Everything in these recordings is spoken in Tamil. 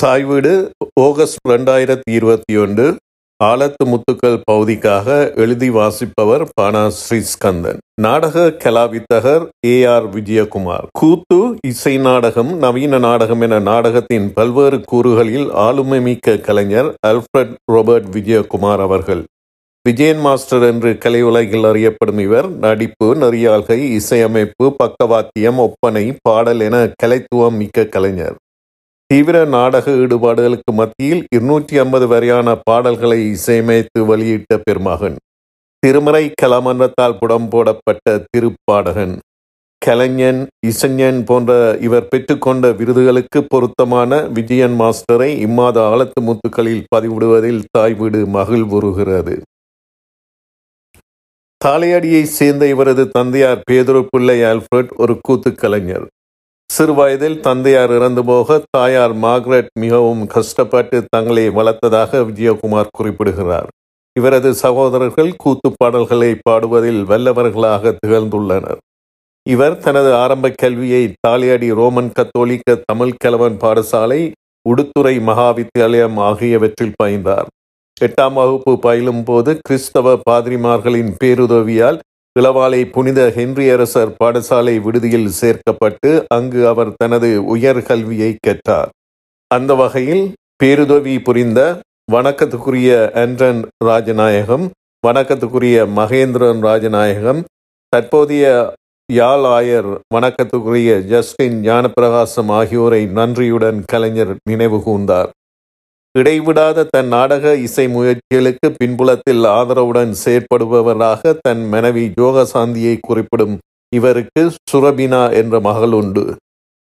தாய் வீடு ஆகஸ்ட் ரெண்டாயிரத்தி இருபத்தி ஒன்று ஆலத்து முத்துக்கள் பகுதிக்காக எழுதி வாசிப்பவர் பானா ஸ்ரீஸ்கந்தன் நாடக கலாவித்தகர் ஏ ஆர் விஜயகுமார். கூத்து இசை நாடகம் நவீன நாடகம் என நாடகத்தின் பல்வேறு கூறுகளில் ஆளுமை மிக்க கலைஞர் அல்ஃபிரட் ரோபர்ட் விஜயகுமார் அவர்கள். விஜயன் மாஸ்டர் என்று கலை உலகில் அறியப்படும் இவர் நடிப்பு நெறியாள்கை இசையமைப்பு பக்கவாத்தியம் ஒப்பனை பாடல் என கலைத்துவம் மிக்க கலைஞர். தீவிர நாடக ஈடுபாடுகளுக்கு மத்தியில் இருநூற்றி ஐம்பது வரையான பாடல்களை இசையமைத்து வெளியிட்ட பெருமகன். திருமறை கலாமன்றத்தால் புடம் போடப்பட்ட திருப்பாடகன். கலைஞன் இசைஞன் போன்ற இவர் பெற்றுக்கொண்ட விருதுகளுக்கு பொருத்தமான விஜயன் மாஸ்டரை இம்மாத ஆழத்து முத்துக்களில் பதிவிடுவதில் தாய் வீடு மகிழ்வுறுகிறது. தாலையடியை சேர்ந்த இவரது தந்தையார் பேதுரு பிள்ளை ஆல்ஃபிரட் ஒரு கூத்து கலைஞர். சிறு வயதில் தந்தையார் இறந்து போக தாயார் மார்க்ரெட் மிகவும் கஷ்டப்பட்டு தங்களை வளர்த்ததாக விஜயகுமார் குறிப்பிடுகிறார். இவரது சகோதரர்கள் கூத்து பாடல்களை பாடுவதில் வல்லவர்களாக திகழ்ந்துள்ளனர். இவர் தனது ஆரம்ப கல்வியை தாலியாடி ரோமன் கத்தோலிக்க தமிழ் கலவன் பாடசாலை உடுத்துறை மகாவித்தியாலயம் ஆகியவற்றில் பயின்றார். எட்டாம் வகுப்பு பயிலும் போது கிறிஸ்தவ பாதிரிமார்களின் பேருதவியால் இளவாலை புனித ஹென்ரியரசர் பாடசாலை விடுதியில் சேர்க்கப்பட்டு அங்கு அவர் தனது உயர்கல்வியை கற்றார். அந்த வகையில் பேருதவி புரிந்த வணக்கத்துக்குரிய அன்றன் ராஜநாயகம் வணக்கத்துக்குரிய மகேந்திரன் ராஜநாயகம் தற்போதைய யாழ் ஆயர் வணக்கத்துக்குரிய ஜஸ்டின் ஞானப்பிரகாசம் ஆகியோரை நன்றியுடன் கலைஞர் நினைவு கூர்ந்தார். இடைவிடாத தன் நாடக இசை முயற்சிகளுக்கு பின்புலத்தில் ஆதரவுடன் செயற்படுபவராக தன் மனைவி யோகசாந்தியை குறிப்பிடும் இவருக்கு சுரபினா என்ற மகள் உண்டு.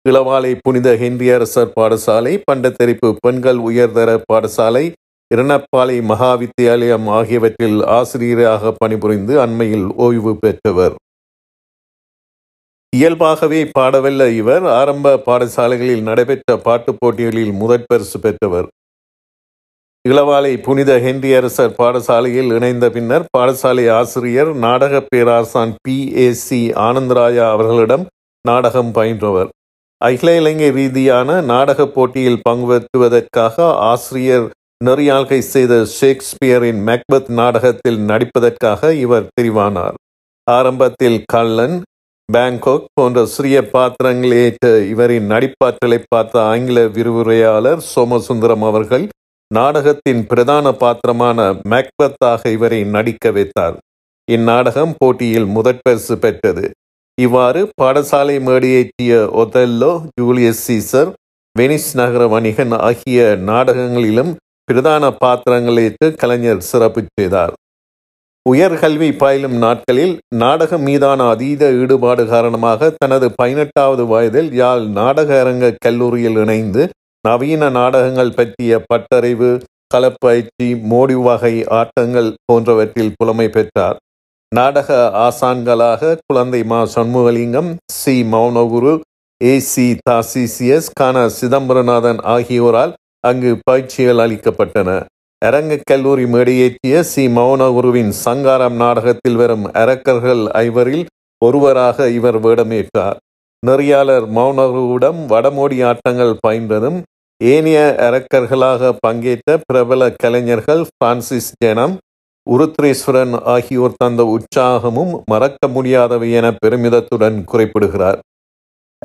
இளவாலை புனித ஹென்றியரசர் பாடசாலை பண்டத்தெரிப்பு பெண்கள் உயர்தர பாடசாலை இரணப்பாலை மகா வித்தியாலயம் ஆகியவற்றில் ஆசிரியராக பணிபுரிந்து அண்மையில் ஓய்வு பெற்றவர். இயல்பாகவே பாடவல்ல இவர் ஆரம்ப பாடசாலைகளில் நடைபெற்ற பாட்டுப் போட்டிகளில் முதற் பரிசு பெற்றவர். இளவாலை புனித ஹென்ரியரசர் பாடசாலையில் இணைந்த பின்னர் பாடசாலை ஆசிரியர் நாடக பேராசான் பி. ஏ. சி. ஆனந்தராயா அவர்களிடம் நாடகம் பயின்றவர். அகில இலங்கை ரீதியான நாடகப் போட்டியில் பங்கு பெற்றுவதற்காக ஆசிரியர் நெறியாள்கை செய்த ஷேக்ஸ்பியரின் மேக்பத் நாடகத்தில் நடிப்பதற்காக இவர் தெரிவானார். ஆரம்பத்தில் கல்லன் பேங்காக் போன்ற சிறிய பாத்திரங்களை ஏற்ற இவரின் நடிப்பாற்றலை பார்த்த ஆங்கில விரிவுரையாளர் சோமசுந்தரம் அவர்கள் நாடகத்தின் பிரதான பாத்திரமான மேக்பத்தாக இவரை நடிக்க வைத்தார். இந்நாடகம் போட்டியில் முதற் பரிசு பெற்றது. இவ்வாறு பாடசாலை மேடையேற்றிய ஒதெல்லோ ஜூலியஸ் சீசர் வெனிஸ் நகர வணிகன் ஆகிய நாடகங்களிலும் பிரதான பாத்திரங்களேற்று கலைஞர் சிறப்பு செய்தார். உயர்கல்வி பயிலும் நாட்களில் நாடகம் மீதான அதீத ஈடுபாடு காரணமாக தனது பதினெட்டாவது வயதில் யாழ் நாடக அரங்க கல்லூரியில் இணைந்து நவீன நாடகங்கள் பற்றிய பட்டறிவு களப்பயிற்சி மோடி வகை ஆட்டங்கள் போன்றவற்றில் புலமை பெற்றார். நாடக ஆசான்களாக குழந்தை மா சண்முகலிங்கம் சி. மௌனகுரு ஏ. சி. தாசிசிஎஸ் கான சிதம்பரநாதன் ஆகியோரால் அங்கு பயிற்சிகள் அளிக்கப்பட்டன. அரங்க கல்லூரி மேடையேற்றிய சி. மௌனகுருவின் சங்காரம் நாடகத்தில் வரும் அரக்கர்கள் ஐவரில் ஒருவராக இவர் வேடமேற்றார். நெறியாளர் மௌனருவிடம் வடமோடி ஆட்டங்கள் பயின்றதும் ஏனைய அரக்கர்களாக பங்கேற்ற பிரபல கலைஞர்கள் பிரான்சிஸ் ஜெனம் உருத்ரேஸ்வரன் ஆகியோர் தந்த உற்சாகமும் மறக்க முடியாதவை என பெருமிதத்துடன் குறிப்பிடுகிறார்.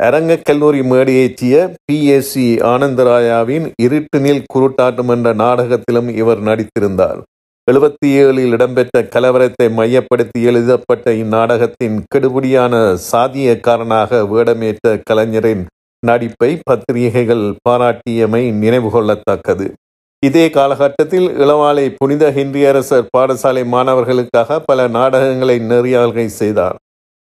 அரங்கக் கல்லூரி மேடையேற்றிய பி. S C. ஆனந்தராயாவின் இருட்டுனில் குருட்டாட்டம் என்ற நாடகத்திலும் இவர் நடித்திருந்தார். எழுபத்தி ஏழில் இடம்பெற்ற கலவரத்தை மையப்படுத்தி எழுதப்பட்ட இந்நாடகத்தின் கெடுபடியான சாதியக்காரனாக வேடமேற்ற கலைஞரின் நடிப்பை பத்திரிகைகள் பாராட்டியமை நினைவு கொள்ளத்தக்கது. இதே காலகட்டத்தில் இளவாலை புனித ஹென்ரியரசர் பாடசாலை மாணவர்களுக்காக பல நாடகங்களை நெறியாள்கை செய்தார்.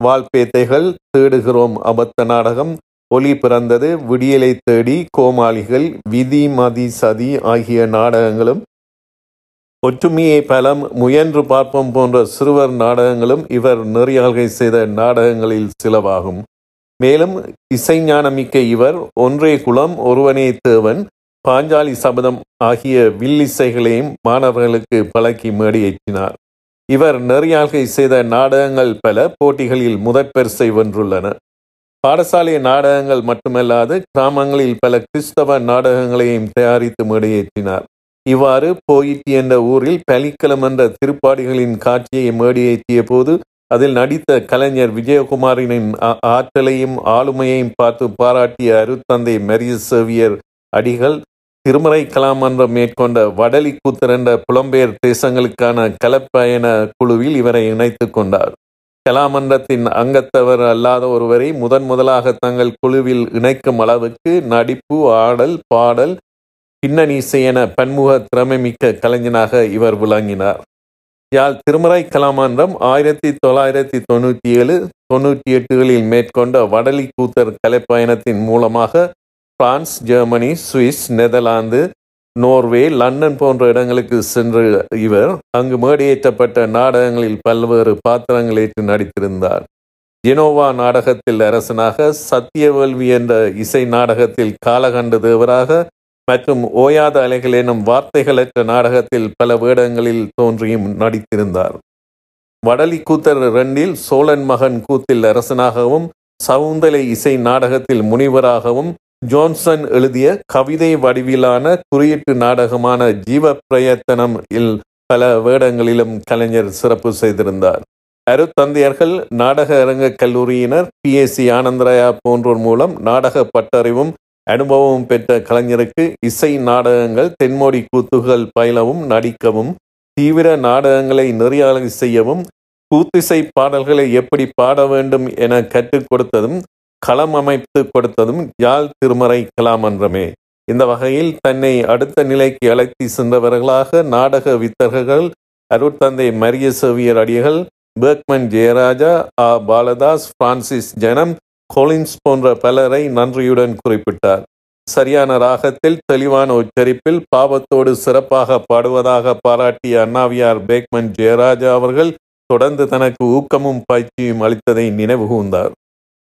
வால்பேத்தைகள் தேடுகிறோம் அபத்த நாடகம் ஒளி பிறந்தது விடியலை தேடி கோமாளிகள் விதி மதி சதி ஆகிய நாடகங்களும் ஒற்றுமையை பலம் முயன்று பார்ப்போம் போன்ற சிறுவர் நாடகங்களும் இவர் நெறியாள்கை செய்த நாடகங்களில் சிலவாகும். மேலும் இசைஞானமிக்க இவர் ஒன்றே குலம் ஒருவனே தேவன் பாஞ்சாலி சபதம் ஆகிய வில்லிசைகளையும் மாணவர்களுக்கு பழக்கி மேடையேற்றினார். இவர் நெறியாள்கை செய்த நாடகங்கள் பல போட்டிகளில் முதற்பரிசை வென்றுள்ளன. பாடசாலை நாடகங்கள் மட்டுமல்லாது கிராமங்களில் பல கிறிஸ்தவ நாடகங்களையும் தயாரித்து மேடையேற்றினார். இவ்வாறு போயிட்டி என்ற ஊரில் பலிக்கலம் என்ற திருப்பாடிகளின் காட்சியை மேடியேற்றிய போது அதில் நடித்த கலைஞர் விஜயகுமாரின் ஆற்றலையும் ஆளுமையையும் பார்த்து பாராட்டிய அருத்தந்தை மெரிய சேவியர் அடிகள் திருமறை கலாமன்றம் மேற்கொண்ட வடலி கூத்தர் என்ற புலம்பெயர் தேசங்களுக்கான கலப்பயண குழுவில் இவரை இணைத்து கொண்டார். கலாமன்றத்தின் அங்கத்தவர் அல்லாத ஒருவரை முதன் முதலாக தங்கள் குழுவில் இணைக்கும் அளவுக்கு நடிப்பு ஆடல் பாடல் பின்னணி இசை என பன்முக திறமைமிக்க கலைஞனாக இவர் விளங்கினார். யாழ் திருமறை கலாமன்றம் ஆயிரத்தி தொள்ளாயிரத்தி தொண்ணூற்றி ஏழு தொண்ணூற்றி எட்டுகளில் மேற்கொண்ட வடலி கூத்தர் கலைப்பயணத்தின் மூலமாக France Germany Swiss Netherlands Norway London போன்ற இடங்களுக்கு சென்று இவர் அங்கு மேடையேற்றப்பட்ட நாடகங்களில் பல்வேறு பாத்திரங்கள் ஏற்று நடித்திருந்தார். ஜெனோவா நாடகத்தில் அரசனாக சத்தியவேள்வி என்ற இசை நாடகத்தில் காலகண்ட தேவராக மற்றும் ஓயாத அலைகள் எனும் வார்த்தைகளற்ற நாடகத்தில் பல வேடங்களில் தோன்றியும் நடித்திருந்தார். வடலி கூத்தர் ரெண்டில் சோழன் மகன் கூத்தில் அரசனாகவும் சவுந்தலை இசை நாடகத்தில் முனிவராகவும் ஜோன்சன் எழுதிய கவிதை வடிவிலான குறியீட்டு நாடகமான ஜீவ பிரயத்தனம் இல் பல வேடங்களிலும் கலைஞர் சிறப்பு செய்திருந்தார். அருத்தந்தையர்கள் நாடக அரங்க கல்லூரியினர் பி. எஸ். சி. ஆனந்தராயா போன்றோர் மூலம் நாடக பட்டறிவும் அனுபவம் பெற்ற கலைஞருக்கு இசை நாடகங்கள் தென்மொழி கூத்துகள் பயிலவும் நடிக்கவும் தீவிர நாடகங்களை நெறியாளர் செய்யவும் கூத்திசை பாடல்களை எப்படி பாட வேண்டும் என கற்றுக் கொடுத்ததும் களம் அமைத்து கொடுத்ததும் யாழ் திருமறை கலாமன்றமே. இந்த வகையில் தன்னை அடுத்த நிலைக்கு அழைத்து சென்றவர்களாக நாடக வித்தகர்கள் அருட்தந்தை மரிய சேவியர் அடிகள் பேக்மன் ஜெயராஜா ஆ. பாலதாஸ் பிரான்சிஸ் ஜனம் கோலின்ஸ் போன்ற பலரை நன்றியுடன் குறிப்பிட்டார். சரியான ராகத்தில் தெளிவான உச்சரிப்பில் பாவத்தோடு சிறப்பாக பாடுவதாக பாராட்டிய அண்ணாவியார் பேக்மன் ஜெயராஜா அவர்கள் தொடர்ந்து தனக்கு ஊக்கமும் பயிற்சியும் அளித்ததை நினைவு கூர்ந்தார்.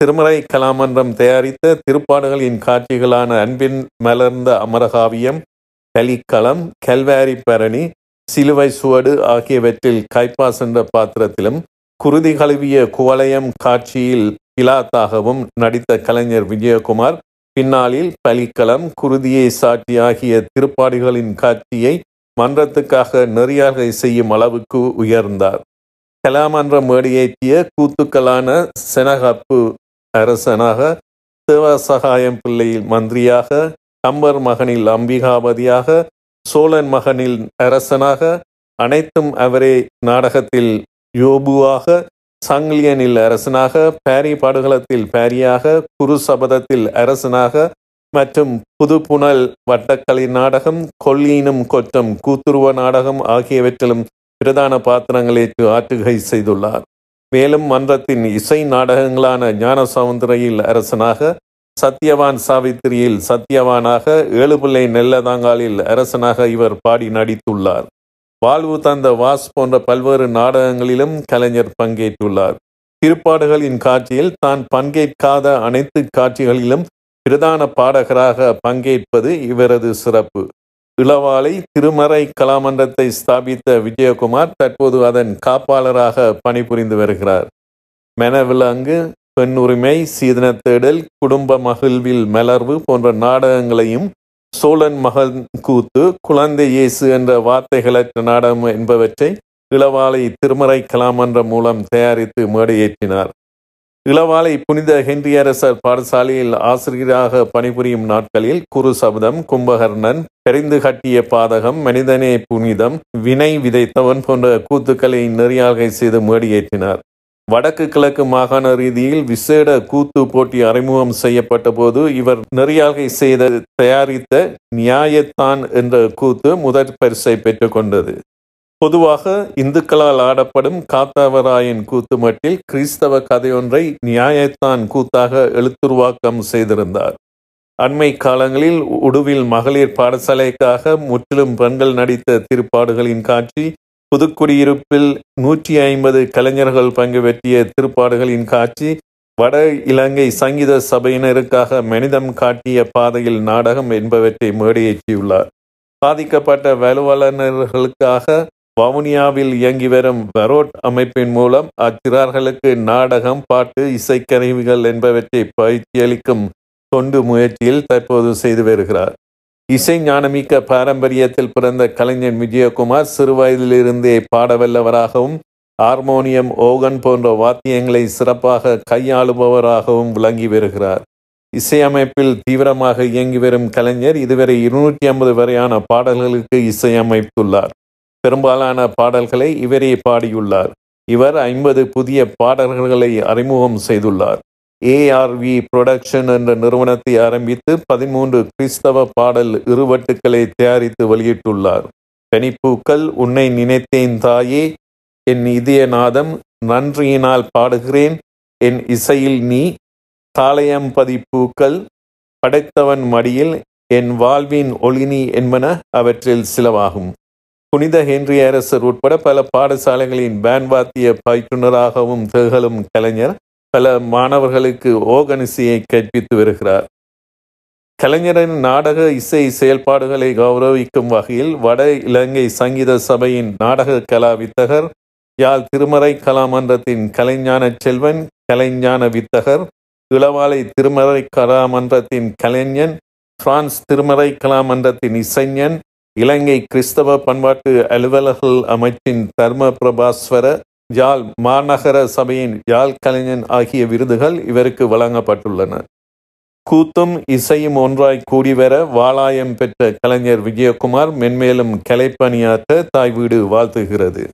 திருமறை கலாமன்றம் தயாரித்த திருப்பாடுகளின் காட்சிகளான அன்பின் மலர்ந்த அமரகாவியம் கலிக்களம் கல்வாரி பரணி சிலுவை சுவடு ஆகியவற்றில் கைப்பாஸ் என்ற பாத்திரத்திலும் குருதி கழுவிய குவளையம் காட்சியில் பிலாத்தாகவும் நடித்த கலைஞர் விஜயகுமார் பின்னாளில் பலிக்களம் குருதியை சாட்டி ஆகிய திருப்பாடுகளின் காட்சியை மன்றத்துக்காக நெறியாக செய்யும் அளவுக்கு உயர்ந்தார். கலாமன்ற மேடியேற்றிய கூத்துக்களான செனகப்பு அரசனாக சிவசகாயம் பிள்ளையில் மந்திரியாக கம்பர் மகனில் அம்பிகாபதியாக சோழன் மகனில் அரசனாக அனைத்தும் அவரே நாடகத்தில் யோபுவாக சாங்கிலியனில் அரசனாக பேரி பாடுகளத்தில் பேரியாக குரு சபதத்தில் அரசனாக மற்றும் புதுப்புணல் வட்டக்கலை நாடகம் கொல்லீனும் கொற்றம் கூத்துருவ நாடகம் ஆகியவற்றிலும் பிரதான பாத்திரங்களேற்று ஆற்றுகை செய்துள்ளார். மேலும் மன்றத்தின் இசை நாடகங்களான ஞானசவுந்தரையில் அரசனாக சத்யவான் சாவித்திரியில் சத்யவானாக ஏழுபிள்ளை நெல்லதாங்காலில் அரசனாக இவர் பாடி நடித்துள்ளார். வாழ்வு தந்த வாஸ் போன்ற பல்வேறு நாடகங்களிலும் கலைஞர் பங்கேற்றுள்ளார். திருப்பாடுகளின் காட்சியில் தான் பங்கேற்காத அனைத்து காட்சிகளிலும் பிரதான பாடகராக பங்கேற்பது இவரது சிறப்பு. இளவாலை திருமறை கலாமன்றத்தை ஸ்தாபித்த விஜயகுமார் தற்போது அதன் காப்பாளராக பணிபுரிந்து வருகிறார். மெனவிலங்கு பெண் உரிமை சீதன தேடல் குடும்ப மகிழ்வில் மலர்வு போன்ற நாடகங்களையும் சோழன் மகன் கூத்து குழந்தை இயேசு என்ற வார்த்தைகளற்ற நாடகம் என்பவற்றை இளவாலை திருமறை கலாமன்றம் மூலம் தயாரித்து மேடையேற்றினார். இளவாலை புனித ஹென்ரியரசர் பாடசாலையில் ஆசிரியராக பணிபுரியும் நாட்களில் குரு சபதம் கும்பகர்ணன் பெரிந்து கட்டிய பாதகம் மனிதனே புனிதம் வினை விதைத்தவன் போன்ற கூத்துக்களை நெறியாள்கை செய்து மேடியேற்றினார். வடக்கு கிழக்கு மாகாண ரீதியில் விசேட கூத்து போட்டி அறிமுகம் செய்யப்பட்ட போது இவர் நெறியாகை செய்த தயாரித்த நியாயத்தான் என்ற கூத்து முதற் பரிசை பெற்றுக்கொண்டது. பொதுவாக இந்துக்களால் ஆடப்படும் காத்தாவராயன் கூத்து மட்டில் கிறிஸ்தவ கதையொன்றை நியாயத்தான் கூத்தாக எழுத்துருவாக்கம் செய்திருந்தார். அண்மை காலங்களில் உடுவில் மகளிர் பாடசாலைக்காக முற்றிலும் பெண்கள் நடித்த திருப்பாடுகளின் காட்சி புதுக்குடியிருப்பில் நூற்றி ஐம்பது கலைஞர்கள் பங்கு பெற்றிய திருப்பாடுகளின் காட்சி வட இலங்கை சங்கீத சபையினருக்காக மனிதம் காட்டிய பாதையில் நாடகம் என்பவற்றை மேடையேற்றியுள்ளார். பாதிக்கப்பட்ட வலுவலனர்களுக்காக வவுனியாவில் இயங்கி வரும் பரோட் அமைப்பின் மூலம் அச்சிறார்களுக்கு நாடகம் பாட்டு இசைக்கருவிகள் என்பவற்றை பயிற்சியளிக்கும் தொண்டு முயற்சியில் தற்போது செய்து வருகிறார். இசை ஞானமிக்க பாரம்பரியத்தில் பிறந்த கலைஞர் விஜயகுமார் சிறுவயதிலிருந்தே பாடவல்லவராகவும் ஹார்மோனியம் ஓகன் போன்ற வாத்தியங்களை சிறப்பாக கையாளுபவராகவும் விளங்கி வருகிறார். இசையமைப்பில் தீவிரமாக இயங்கி வரும் கலைஞர் இதுவரை இருநூற்றி ஐம்பது வரையான பாடல்களுக்கு இசையமைத்துள்ளார். பெரும்பாலான பாடல்களை இவரே பாடியுள்ளார். இவர் ஐம்பது புதிய பாடல்களை அறிமுகம் செய்துள்ளார். ஏஆர்வி புரொடக்ஷன் என்ற நிறுவனத்தை ஆரம்பித்து பதிமூன்று கிறிஸ்தவ பாடல் இருவட்டுக்களை தயாரித்து வெளியிட்டுள்ளார். கனிப்பூக்கள் உன்னை நினைத்தேன் தாயே என் இதயநாதம் நன்றியினால் பாடுகிறேன் என் இசையில் நீ தாளையம்பதி பூக்கள் படைத்தவன் மடியில் என் வாழ்வின் ஒளினி என்பன அவற்றில் சிலவாகும். புனித ஹென்றி அரசர் உட்பட பல பாடசாலைகளின் பேண்ட் வாத்திய பயிற்றுனராகவும் திகழும் கலைஞர் பல மாணவர்களுக்கு ஓகனிசையை கற்பித்து வருகிறார். கலைஞரின் நாடக இசை செயல்பாடுகளை கௌரவிக்கும் வகையில் வட இலங்கை சங்கீத சபையின் நாடக கலா வித்தகர் யாழ் திருமறை கலாமன்றத்தின் கலைஞான செல்வன் கலைஞான வித்தகர் இளவாலை திருமறை கலாமன்றத்தின் கலைஞன் பிரான்ஸ் திருமறை கலாமன்றத்தின் இசைஞன் இலங்கை கிறிஸ்தவ பண்பாட்டு அலுவலர்கள் அமைச்சின் தர்ம பிரபாஸ்வர யாழ் மாநகர சபையின் யாழ் கலைஞன் ஆகிய விருதுகள் இவருக்கு வழங்கப்பட்டுள்ளன. கூத்தும் இசையும் ஒன்றாய் கூடிவர வாளாயம் பெற்ற கலைஞர் விஜயகுமார் மென்மேலும் கலைப்பணியாற்ற தாய் வீடு வாழ்த்துகிறது.